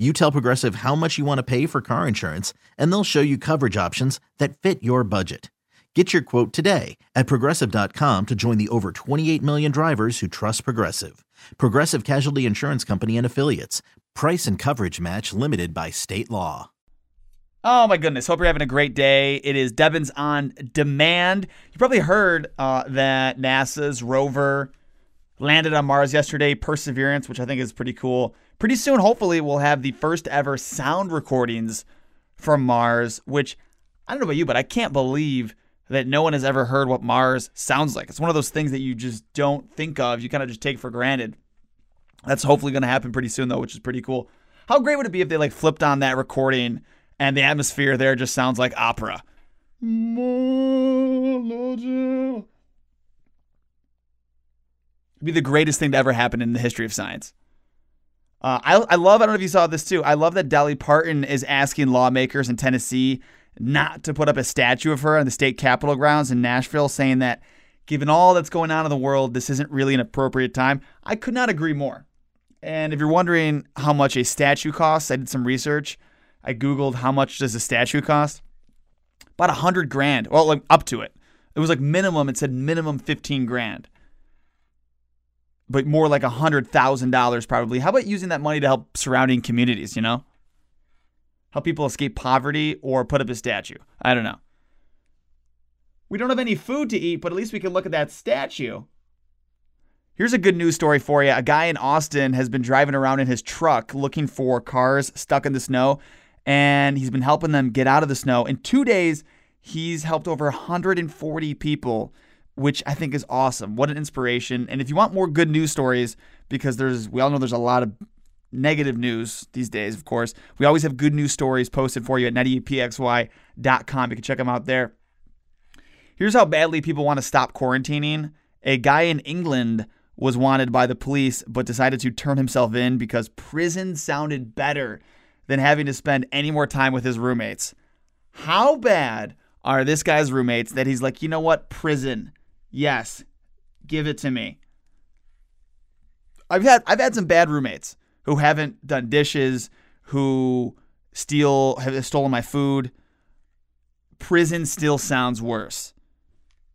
you tell Progressive how much you want to pay for car insurance, and they'll show you coverage options that fit your budget. Get your quote today at progressive.com to join the over 28 million drivers who trust Progressive. Progressive Casualty Insurance Company and Affiliates. Price and coverage match limited by state law. Oh my goodness. Hope you're having a great day. It is Debbins on Demand. You probably heard uh, that NASA's rover landed on Mars yesterday, Perseverance, which I think is pretty cool pretty soon, hopefully, we'll have the first ever sound recordings from Mars, which I don't know about you, but I can't believe that no one has ever heard what Mars sounds like. It's one of those things that you just don't think of. You kind of just take for granted. That's hopefully going to happen pretty soon, though, which is pretty cool. How great would it be if they like flipped on that recording and the atmosphere there just sounds like opera? It'd be the greatest thing to ever happen in the history of science. Uh, I, I love, I don't know if you saw this too. I love that Dolly Parton is asking lawmakers in Tennessee not to put up a statue of her on the state capitol grounds in Nashville, saying that given all that's going on in the world, this isn't really an appropriate time. I could not agree more. And if you're wondering how much a statue costs, I did some research. I Googled how much does a statue cost? About a hundred grand. Well, like up to it. It was like minimum, it said minimum 15 grand but more like $100,000 probably. How about using that money to help surrounding communities, you know? Help people escape poverty or put up a statue. I don't know. We don't have any food to eat, but at least we can look at that statue. Here's a good news story for you. A guy in Austin has been driving around in his truck looking for cars stuck in the snow, and he's been helping them get out of the snow. In two days, he's helped over 140 people which I think is awesome. What an inspiration. And if you want more good news stories, because there's, we all know there's a lot of negative news these days, of course, we always have good news stories posted for you at 98pxy.com. You can check them out there. Here's how badly people want to stop quarantining. A guy in England was wanted by the police, but decided to turn himself in because prison sounded better than having to spend any more time with his roommates. How bad are this guy's roommates that he's like, you know what, prison Yes, give it to me. I've had I've had some bad roommates who haven't done dishes, who steal have stolen my food. Prison still sounds worse.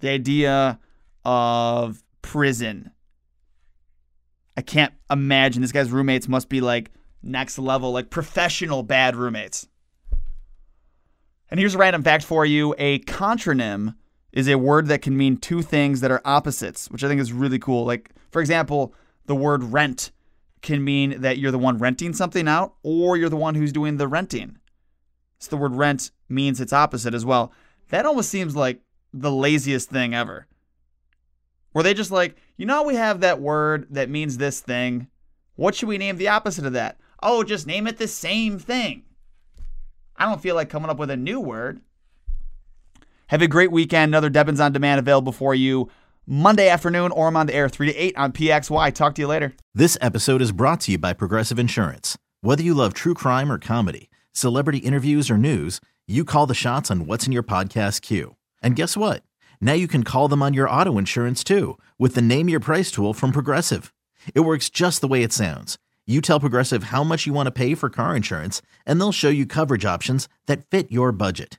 The idea of prison. I can't imagine this guy's roommates must be like next level, like professional bad roommates. And here's a random fact for you a contronym is a word that can mean two things that are opposites, which I think is really cool. Like, for example, the word rent can mean that you're the one renting something out or you're the one who's doing the renting. So the word rent means its opposite as well. That almost seems like the laziest thing ever. Were they just like, you know, we have that word that means this thing. What should we name the opposite of that? Oh, just name it the same thing. I don't feel like coming up with a new word. Have a great weekend. Another Debbins on Demand available for you Monday afternoon, or I'm on the air 3 to 8 on PXY. Talk to you later. This episode is brought to you by Progressive Insurance. Whether you love true crime or comedy, celebrity interviews or news, you call the shots on what's in your podcast queue. And guess what? Now you can call them on your auto insurance too with the Name Your Price tool from Progressive. It works just the way it sounds. You tell Progressive how much you want to pay for car insurance, and they'll show you coverage options that fit your budget.